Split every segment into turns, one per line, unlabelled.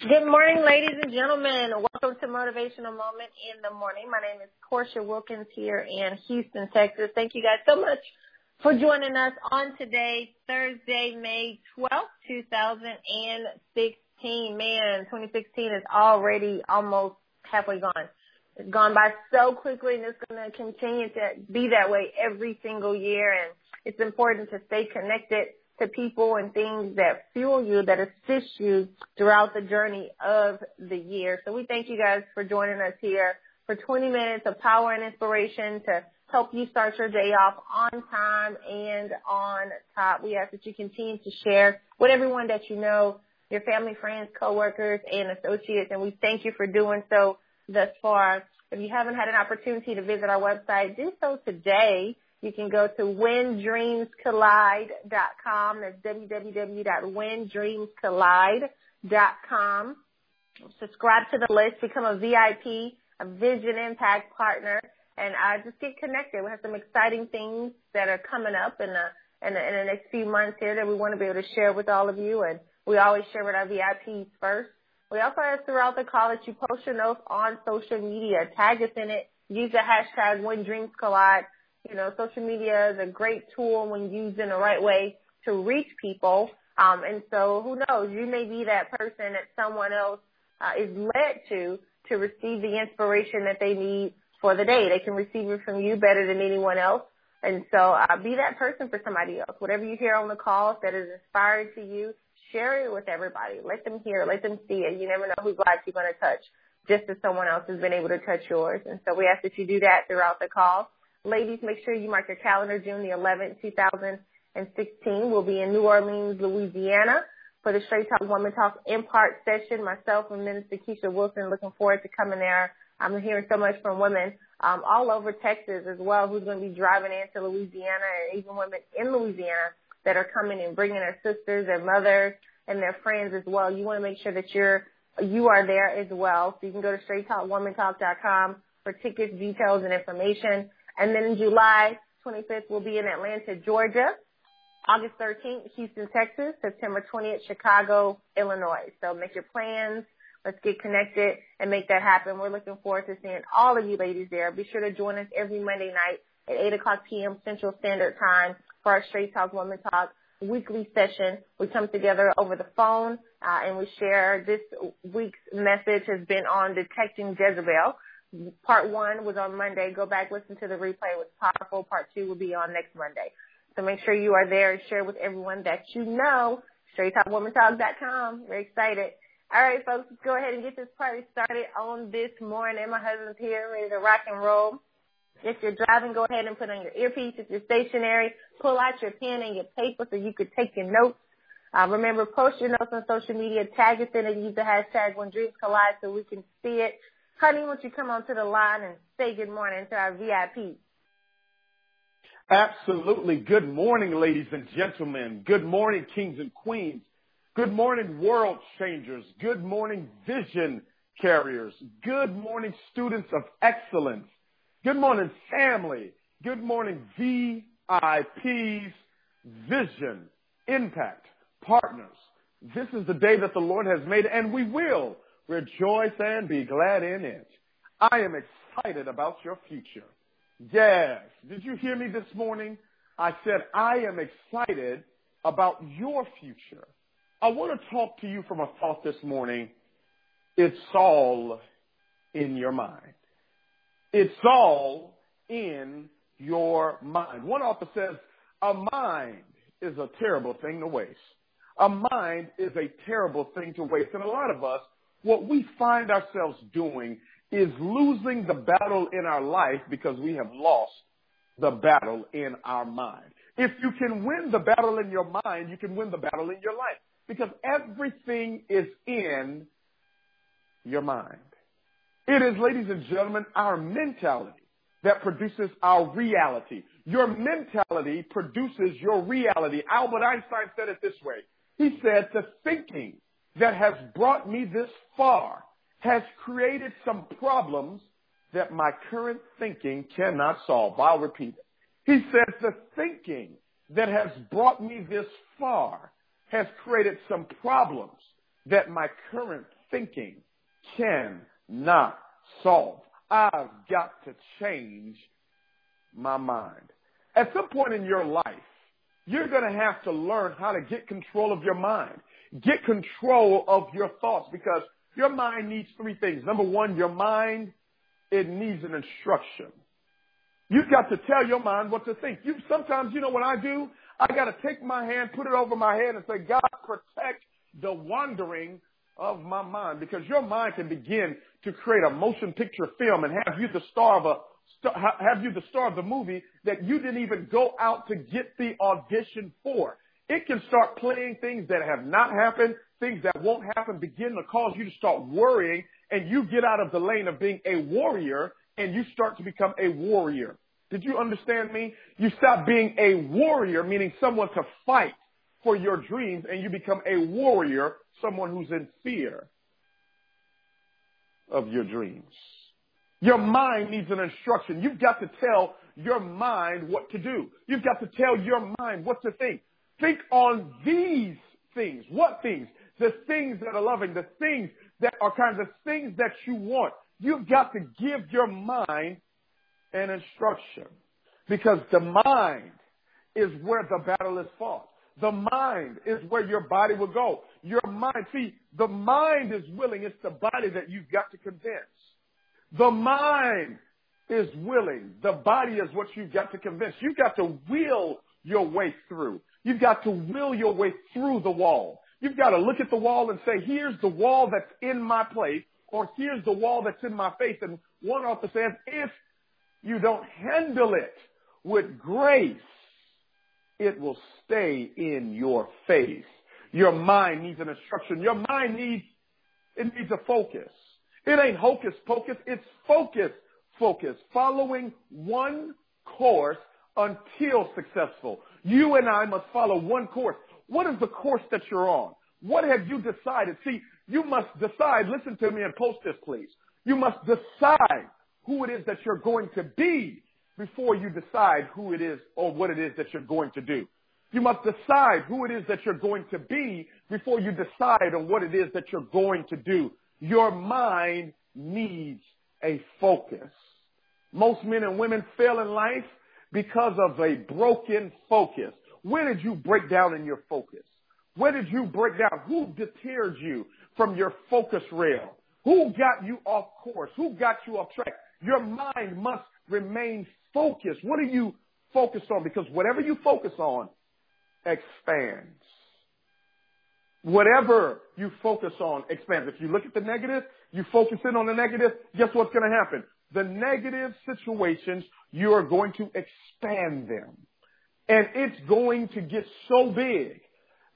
Good morning, ladies and gentlemen. Welcome to Motivational Moment in the Morning. My name is Portia Wilkins here in Houston, Texas. Thank you guys so much for joining us on today, Thursday, May 12th, 2016. Man, 2016 is already almost halfway gone. It's gone by so quickly and it's going to continue to be that way every single year. And it's important to stay connected to people and things that fuel you, that assist you throughout the journey of the year. So we thank you guys for joining us here for 20 minutes of power and inspiration to help you start your day off on time and on top. We ask that you continue to share with everyone that you know, your family, friends, coworkers, and associates. And we thank you for doing so thus far. If you haven't had an opportunity to visit our website, do so today. You can go to whendreamscollide.com. That's www.whendreamscollide.com. Subscribe to the list, become a VIP, a Vision Impact partner, and uh, just get connected. We have some exciting things that are coming up in the, in the, in the next few months here that we want to be able to share with all of you. And we always share with our VIPs first. We also ask throughout the call that you post your notes on social media. Tag us in it. Use the hashtag When Dreams Collide. You know, social media is a great tool when used in the right way to reach people. Um, and so who knows, you may be that person that someone else uh, is led to to receive the inspiration that they need for the day. They can receive it from you better than anyone else. And so uh, be that person for somebody else. Whatever you hear on the calls that is inspiring to you, Share it with everybody. Let them hear. Let them see it. You never know whose life you're going to touch, just as someone else has been able to touch yours. And so we ask that you do that throughout the call. Ladies, make sure you mark your calendar. June the 11th, 2016. We'll be in New Orleans, Louisiana for the Straight Talk Woman Talk in part session. Myself and Minister Keisha Wilson looking forward to coming there. I'm hearing so much from women um, all over Texas as well who's going to be driving into Louisiana and even women in Louisiana that are coming and bringing their sisters, their mothers, and their friends as well. You want to make sure that you're you are there as well. So you can go to straighttalkwomantalk.com for tickets, details, and information. And then in July 25th, we'll be in Atlanta, Georgia. August 13th, Houston, Texas. September 20th, Chicago, Illinois. So make your plans. Let's get connected and make that happen. We're looking forward to seeing all of you ladies there. Be sure to join us every Monday night at 8 o'clock p.m. Central Standard Time for our Straight Talk Woman Talk weekly session. We come together over the phone uh, and we share. This week's message has been on detecting Jezebel. Part one was on Monday. Go back, listen to the replay. It was powerful. Part two will be on next Monday. So make sure you are there and share with everyone that you know. StraightTalkWomanTalk.com. We're excited. All right, folks, let's go ahead and get this party started on this morning. My husband's here, ready to rock and roll. If you're driving, go ahead and put on your earpiece. If you're stationary, pull out your pen and your paper so you could take your notes. Uh, remember, post your notes on social media, tag us in and use the hashtag when dreams collide so we can see it. Honey, won't you come onto the line and say good morning to our VIP?
Absolutely. Good morning, ladies and gentlemen. Good morning, kings and queens. Good morning, world changers. Good morning, vision carriers. Good morning, students of excellence. Good morning, family. Good morning, VIPs, Vision, Impact, Partners. This is the day that the Lord has made, and we will rejoice and be glad in it. I am excited about your future. Yes. Did you hear me this morning? I said, I am excited about your future. I want to talk to you from a thought this morning. It's all in your mind. It's all in your mind. One author says, a mind is a terrible thing to waste. A mind is a terrible thing to waste. And a lot of us, what we find ourselves doing is losing the battle in our life because we have lost the battle in our mind. If you can win the battle in your mind, you can win the battle in your life because everything is in your mind. It is, ladies and gentlemen, our mentality that produces our reality. Your mentality produces your reality. Albert Einstein said it this way. He said, the thinking that has brought me this far has created some problems that my current thinking cannot solve. I'll repeat it. He said, the thinking that has brought me this far has created some problems that my current thinking cannot solve. I've got to change my mind. At some point in your life, you're going to have to learn how to get control of your mind. Get control of your thoughts because your mind needs three things. Number one, your mind, it needs an instruction. You've got to tell your mind what to think. You sometimes, you know what I do? I got to take my hand, put it over my head and say, God, protect the wandering of my mind because your mind can begin to create a motion picture film and have you the star of a have you the star of the movie that you didn't even go out to get the audition for. It can start playing things that have not happened, things that won't happen, begin to cause you to start worrying and you get out of the lane of being a warrior and you start to become a warrior. Did you understand me? You stop being a warrior, meaning someone to fight for your dreams, and you become a warrior, someone who's in fear of your dreams. Your mind needs an instruction. You've got to tell your mind what to do. You've got to tell your mind what to think. Think on these things. What things? The things that are loving, the things that are kind of the things that you want. You've got to give your mind an instruction because the mind is where the battle is fought. The mind is where your body will go. Your mind, see, the mind is willing. It's the body that you've got to convince. The mind is willing. The body is what you've got to convince. You've got to will your way through. You've got to will your way through the wall. You've got to look at the wall and say, here's the wall that's in my place, or here's the wall that's in my face. And one author says, if you don't handle it with grace, it will stay in your face. Your mind needs an instruction. Your mind needs, it needs a focus. It ain't hocus pocus. It's focus, focus, following one course until successful. You and I must follow one course. What is the course that you're on? What have you decided? See, you must decide. Listen to me and post this, please. You must decide who it is that you're going to be before you decide who it is or what it is that you're going to do. You must decide who it is that you're going to be before you decide on what it is that you're going to do. Your mind needs a focus. Most men and women fail in life because of a broken focus. Where did you break down in your focus? Where did you break down? Who deterred you from your focus rail? Who got you off course? Who got you off track? Your mind must remain focused. What are you focused on? Because whatever you focus on expands. Whatever you focus on expands. If you look at the negative, you focus in on the negative, guess what's going to happen? The negative situations, you are going to expand them. And it's going to get so big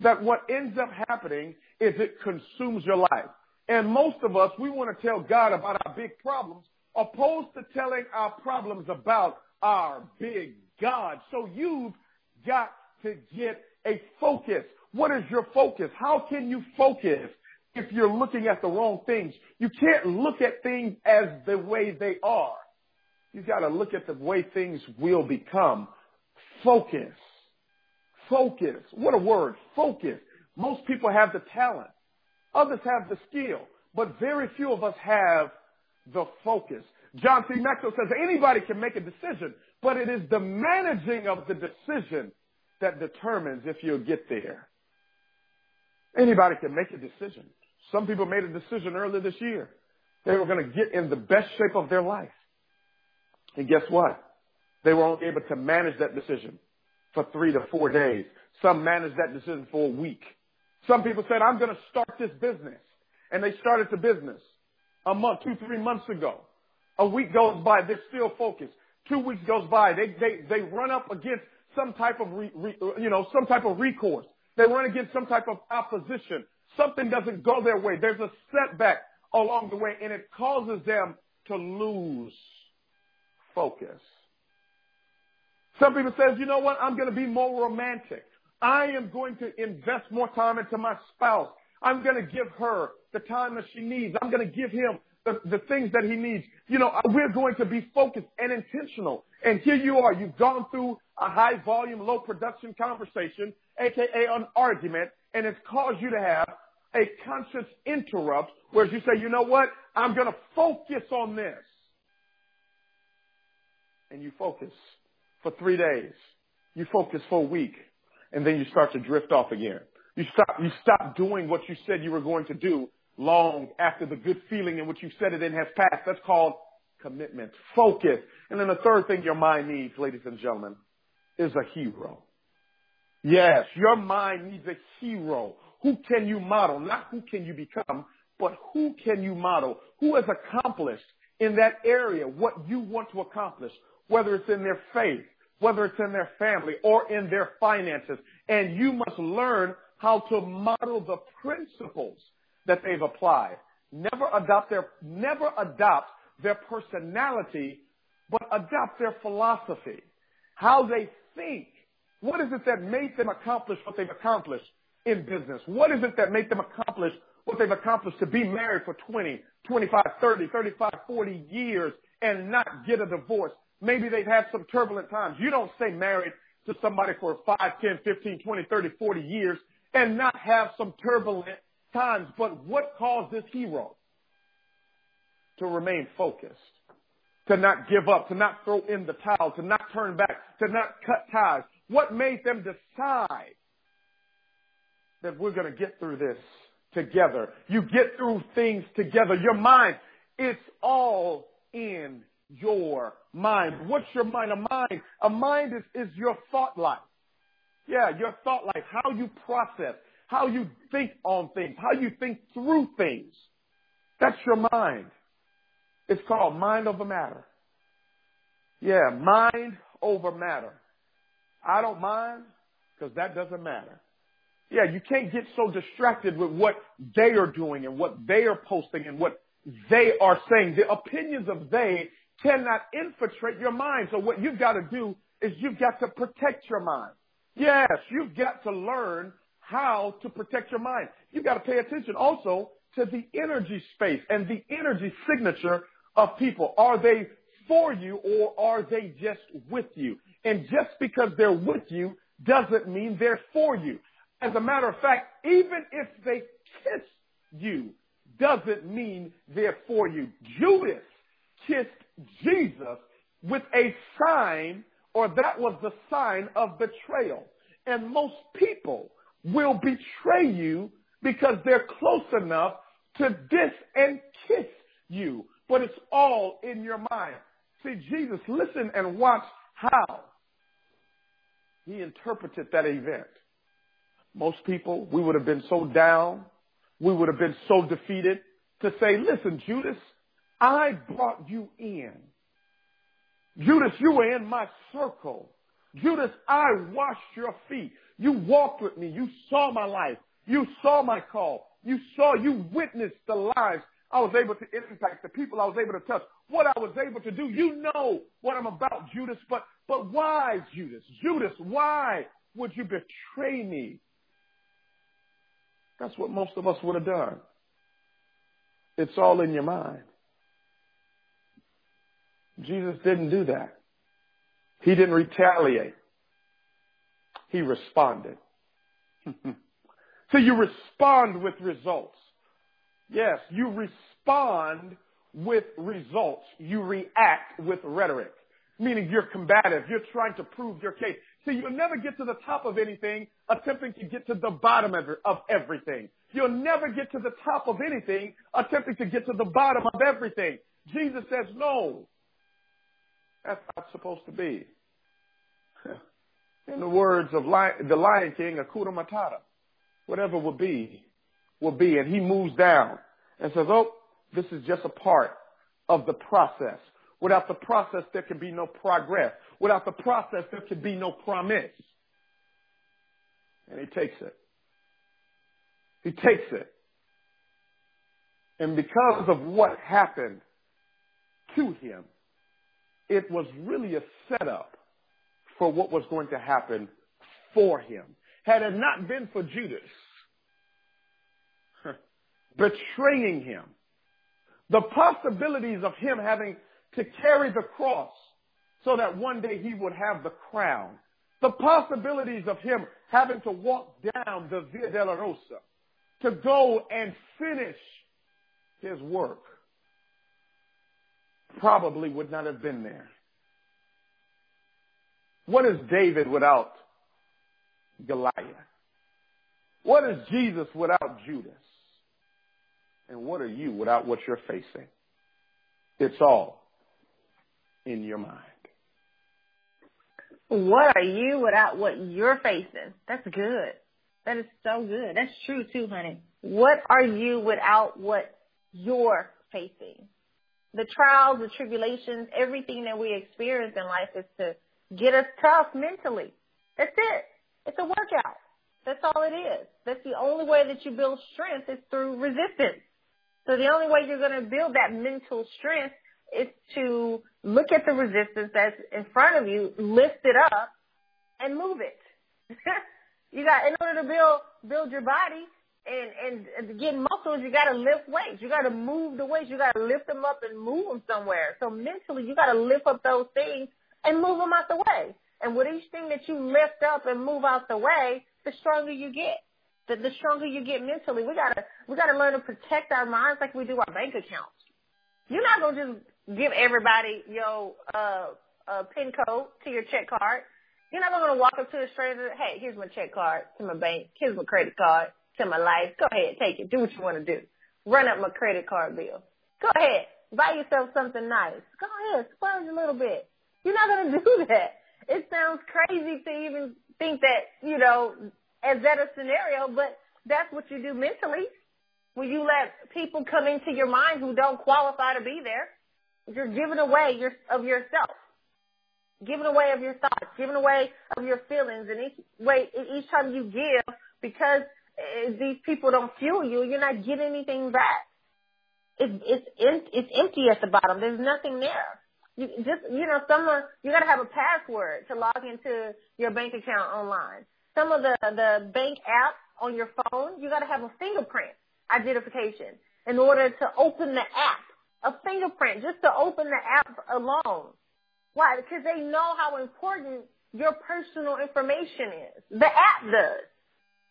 that what ends up happening is it consumes your life. And most of us, we want to tell God about our big problems opposed to telling our problems about our big God. So you've got to get a focus. What is your focus? How can you focus if you're looking at the wrong things? You can't look at things as the way they are. You've got to look at the way things will become. Focus. Focus. What a word. Focus. Most people have the talent. Others have the skill. But very few of us have the focus. John C. Maxwell says anybody can make a decision, but it is the managing of the decision that determines if you'll get there. Anybody can make a decision. Some people made a decision earlier this year. They were going to get in the best shape of their life. And guess what? They were only able to manage that decision for three to four days. Some managed that decision for a week. Some people said, I'm going to start this business. And they started the business a month, two, three months ago. A week goes by, they're still focused. Two weeks goes by, they, they, they run up against some type of, re, re, you know, some type of recourse. They run against some type of opposition. Something doesn't go their way. There's a setback along the way and it causes them to lose focus. Some people says, you know what? I'm going to be more romantic. I am going to invest more time into my spouse. I'm going to give her the time that she needs. I'm going to give him the, the things that he needs. You know, uh, we're going to be focused and intentional. And here you are. You've gone through a high volume, low production conversation, aka an argument, and it's caused you to have a conscious interrupt where you say, you know what? I'm going to focus on this. And you focus for three days. You focus for a week. And then you start to drift off again. You stop, you stop doing what you said you were going to do long after the good feeling in which you said it in has passed. That's called commitment. Focus. And then the third thing your mind needs, ladies and gentlemen, is a hero. Yes, your mind needs a hero. Who can you model? Not who can you become, but who can you model? Who has accomplished in that area what you want to accomplish, whether it's in their faith, whether it's in their family or in their finances. And you must learn how to model the principles that they've applied. Never adopt their, never adopt their personality, but adopt their philosophy. How they think. What is it that made them accomplish what they've accomplished in business? What is it that made them accomplish what they've accomplished to be married for 20, 25, 30, 35, 40 years and not get a divorce? Maybe they've had some turbulent times. You don't stay married to somebody for 5, 10, 15, 20, 30, 40 years and not have some turbulent times. But what caused this hero to remain focused? To not give up, to not throw in the towel, to not turn back, to not cut ties. What made them decide that we're going to get through this together? You get through things together. Your mind, it's all in your mind. What's your mind? A mind, a mind is, is your thought life. Yeah, your thought life, how you process, how you think on things, how you think through things. That's your mind. It's called mind over matter. Yeah, mind over matter. I don't mind because that doesn't matter. Yeah, you can't get so distracted with what they are doing and what they are posting and what they are saying. The opinions of they cannot infiltrate your mind. So what you've got to do is you've got to protect your mind. Yes, you've got to learn how to protect your mind. You've got to pay attention also to the energy space and the energy signature of people. Are they for you or are they just with you? And just because they're with you doesn't mean they're for you. As a matter of fact, even if they kiss you, doesn't mean they're for you. Judas kissed Jesus with a sign, or that was the sign of betrayal. And most people will betray you because they're close enough to diss and kiss you. But it's all in your mind. See, Jesus, listen and watch how he interpreted that event. Most people, we would have been so down, we would have been so defeated to say, listen, Judas, I brought you in. Judas, you were in my circle. Judas, I washed your feet. You walked with me. You saw my life. You saw my call. You saw, you witnessed the lives I was able to impact, the people I was able to touch, what I was able to do. You know what I'm about, Judas, but, but why, Judas? Judas, why would you betray me? That's what most of us would have done. It's all in your mind. Jesus didn't do that. He didn't retaliate. He responded. so you respond with results. Yes, you respond with results. You react with rhetoric, meaning you're combative. You're trying to prove your case. So you'll never get to the top of anything attempting to get to the bottom of everything. You'll never get to the top of anything attempting to get to the bottom of everything. Jesus says, no, that's not supposed to be. In the words of Lion, the Lion King, Hakuna Matata, whatever will be, will be. And he moves down and says, oh, this is just a part of the process. Without the process, there can be no progress. Without the process, there can be no promise. And he takes it. He takes it. And because of what happened to him, it was really a setup for what was going to happen for him. Had it not been for Judas betraying him, the possibilities of him having to carry the cross so that one day he would have the crown, the possibilities of him having to walk down the Via Dolorosa to go and finish his work probably would not have been there. What is David without Goliath? What is Jesus without Judas? And what are you without what you're facing? It's all in your mind.
What are you without what you're facing? That's good. That is so good. That's true too, honey. What are you without what you're facing? The trials, the tribulations, everything that we experience in life is to get us tough mentally. That's it. It's a workout. That's all it is. That's the only way that you build strength is through resistance. So the only way you're going to build that mental strength is to look at the resistance that's in front of you, lift it up, and move it. you got in order to build build your body and and, get muscles, you got to lift weights. You got to move the weights. You got to lift them up and move them somewhere. So mentally, you got to lift up those things and move them out the way. And with each thing that you lift up and move out the way, the stronger you get. The, the stronger you get mentally. We gotta we gotta learn to protect our minds like we do our bank accounts. You're not gonna just give everybody your uh, uh, pin code to your check card. You're not gonna walk up to a stranger. Hey, here's my check card to my bank. Here's my credit card to my life. Go ahead, take it. Do what you want to do. Run up my credit card bill. Go ahead, buy yourself something nice. Go ahead, splurge a little bit. You're not gonna do that. It sounds crazy to even think that you know as that a scenario, but that's what you do mentally. When you let people come into your mind who don't qualify to be there, you're giving away your, of yourself, giving away of your thoughts, giving away of your feelings, and each way, each time you give, because eh, these people don't fuel you, you're not getting anything back. It's it's it's empty at the bottom. There's nothing there. You just you know, someone you gotta have a password to log into your bank account online some of the, the bank apps on your phone, you got to have a fingerprint identification in order to open the app. A fingerprint just to open the app alone. Why? Because they know how important your personal information is. The app does.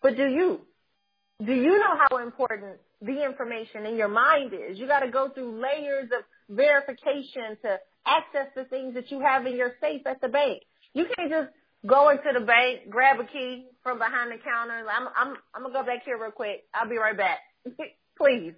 But do you? Do you know how important the information in your mind is? You got to go through layers of verification to access the things that you have in your safe at the bank. You can't just go into the bank, grab a key from behind the counter. I'm I'm I'm gonna go back here real quick. I'll be right back. Please.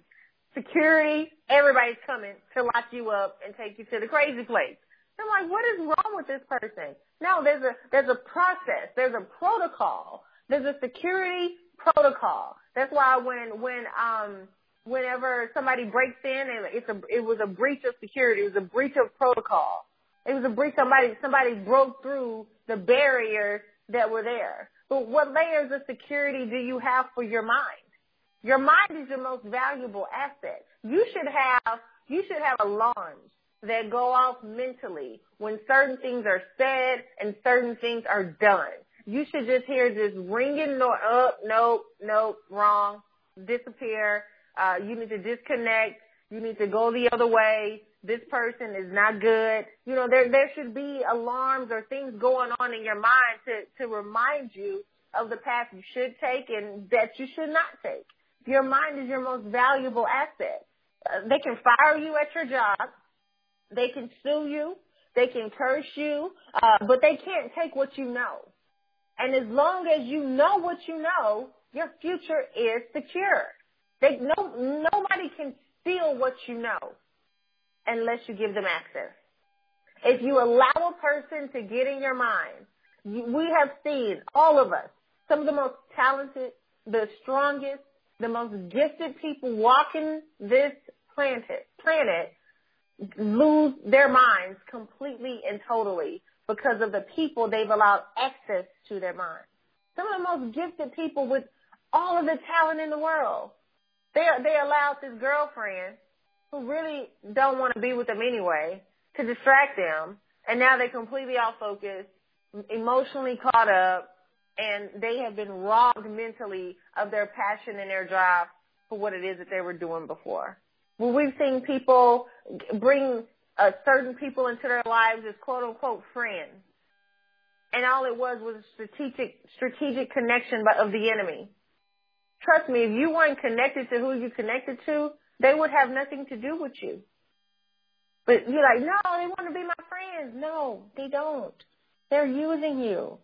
Security, everybody's coming to lock you up and take you to the crazy place. I'm like, what is wrong with this person? No, there's a there's a process, there's a protocol, there's a security protocol. That's why when when um whenever somebody breaks in, and it's a it was a breach of security, it was a breach of protocol. It was a breach. Somebody somebody broke through the barriers that were there. But what layers of security do you have for your mind? Your mind is your most valuable asset. You should have you should have alarms that go off mentally when certain things are said and certain things are done. You should just hear this ringing no up, nope, nope, wrong, disappear. Uh, you need to disconnect. You need to go the other way this person is not good. You know, there there should be alarms or things going on in your mind to to remind you of the path you should take and that you should not take. Your mind is your most valuable asset. Uh, they can fire you at your job. They can sue you. They can curse you, uh, but they can't take what you know. And as long as you know what you know, your future is secure. They no nobody can steal what you know unless you give them access. If you allow a person to get in your mind, we have seen, all of us, some of the most talented, the strongest, the most gifted people walking this planet, planet lose their minds completely and totally because of the people they've allowed access to their minds. Some of the most gifted people with all of the talent in the world. They, they allowed this girlfriend who really don't want to be with them anyway to distract them. And now they're completely off focus, emotionally caught up, and they have been robbed mentally of their passion and their drive for what it is that they were doing before. Well, we've seen people bring uh, certain people into their lives as quote unquote friends. And all it was was a strategic, strategic connection of the enemy Trust me, if you weren't connected to who you connected to, they would have nothing to do with you. But you're like, no, they want to be my friends. No, they don't. They're using you.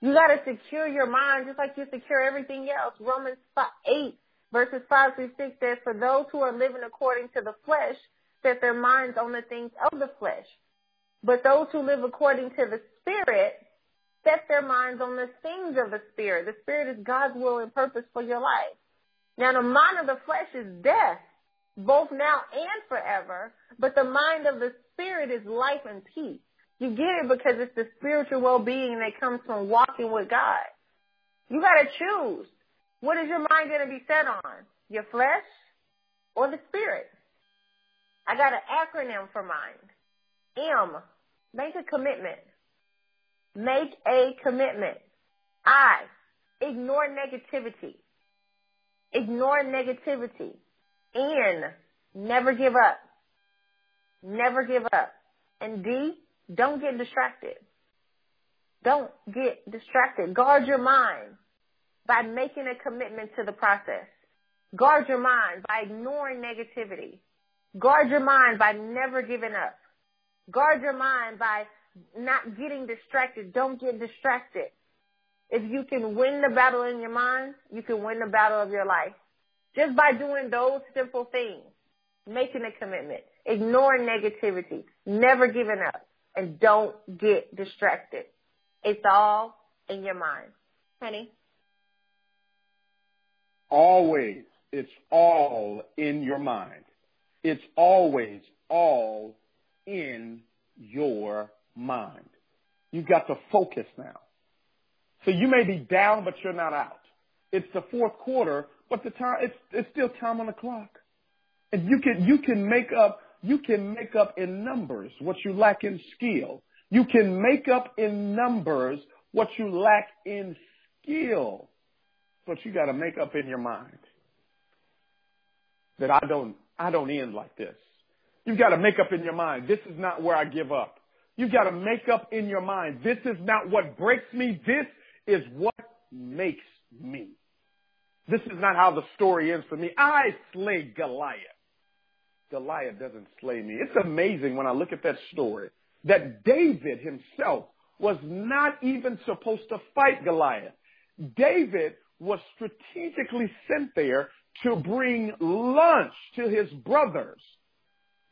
You got to secure your mind just like you secure everything else. Romans 5, 8 verses 5 through 6 says, for those who are living according to the flesh, set their minds on the things of the flesh. But those who live according to the spirit set their minds on the things of the spirit. The spirit is God's will and purpose for your life. Now the mind of the flesh is death, both now and forever, but the mind of the spirit is life and peace. You get it because it's the spiritual well-being that comes from walking with God. You gotta choose. What is your mind gonna be set on? Your flesh or the spirit? I got an acronym for mind. M, make a commitment. Make a commitment. I, ignore negativity. Ignore negativity. N, never give up. Never give up. And D, don't get distracted. Don't get distracted. Guard your mind by making a commitment to the process. Guard your mind by ignoring negativity. Guard your mind by never giving up. Guard your mind by not getting distracted. Don't get distracted. If you can win the battle in your mind, you can win the battle of your life. Just by doing those simple things, making a commitment, ignoring negativity, never giving up, and don't get distracted. It's all in your mind. Honey?
Always, it's all in your mind. It's always all in your mind. You've got to focus now. So you may be down, but you're not out. It's the fourth quarter, but the time, it's, it's still time on the clock. And you can, you can make up, you can make up in numbers what you lack in skill. You can make up in numbers what you lack in skill. But you got to make up in your mind that I don't, I don't end like this. You've got to make up in your mind. This is not where I give up. You've got to make up in your mind. This is not what breaks me. This is what makes me. This is not how the story ends for me. I slay Goliath. Goliath doesn't slay me. It's amazing when I look at that story that David himself was not even supposed to fight Goliath. David was strategically sent there to bring lunch to his brothers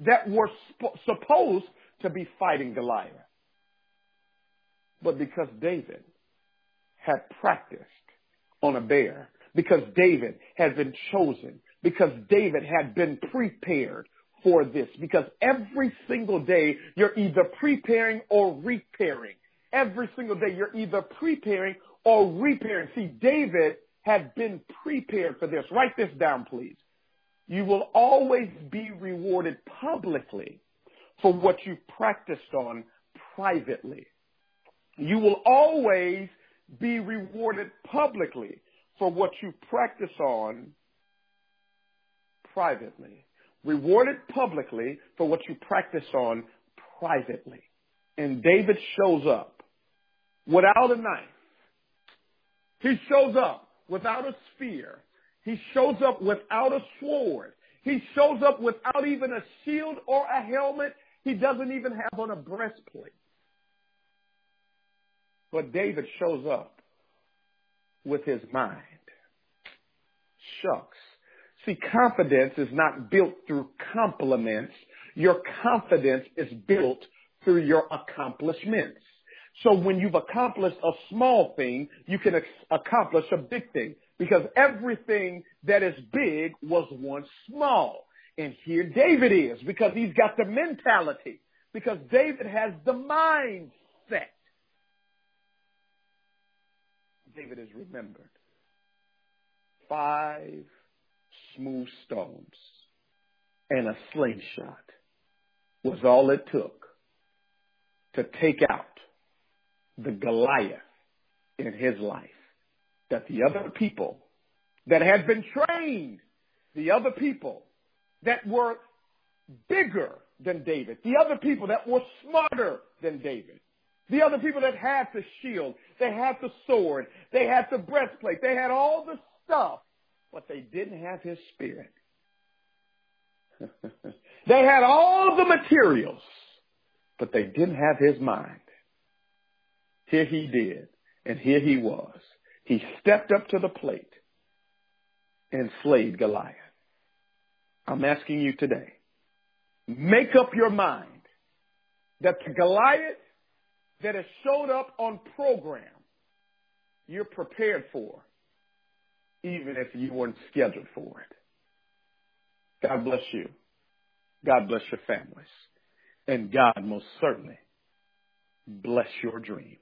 that were sp- supposed to be fighting Goliath. But because David had practiced on a bear, because David had been chosen, because David had been prepared for this, because every single day you're either preparing or repairing. Every single day you're either preparing or repairing. See, David had been prepared for this. Write this down, please. You will always be rewarded publicly for what you practiced on privately. You will always be rewarded publicly for what you practice on privately. Rewarded publicly for what you practice on privately. And David shows up without a knife. He shows up without a spear. He shows up without a sword. He shows up without even a shield or a helmet. He doesn't even have on a breastplate. But David shows up with his mind. Shucks. See, confidence is not built through compliments. Your confidence is built through your accomplishments. So when you've accomplished a small thing, you can accomplish a big thing because everything that is big was once small. And here David is because he's got the mentality, because David has the mindset. David is remembered. Five smooth stones and a slingshot was all it took to take out the Goliath in his life that the other people that had been trained, the other people that were bigger than David, the other people that were smarter than David, the other people that had the shield, they had the sword, they had the breastplate, they had all the stuff, but they didn't have his spirit. they had all the materials, but they didn't have his mind. Here he did, and here he was. He stepped up to the plate and slayed Goliath. I'm asking you today, make up your mind that the Goliath that has showed up on program, you're prepared for, even if you weren't scheduled for it. God bless you. God bless your families. And God most certainly bless your dreams.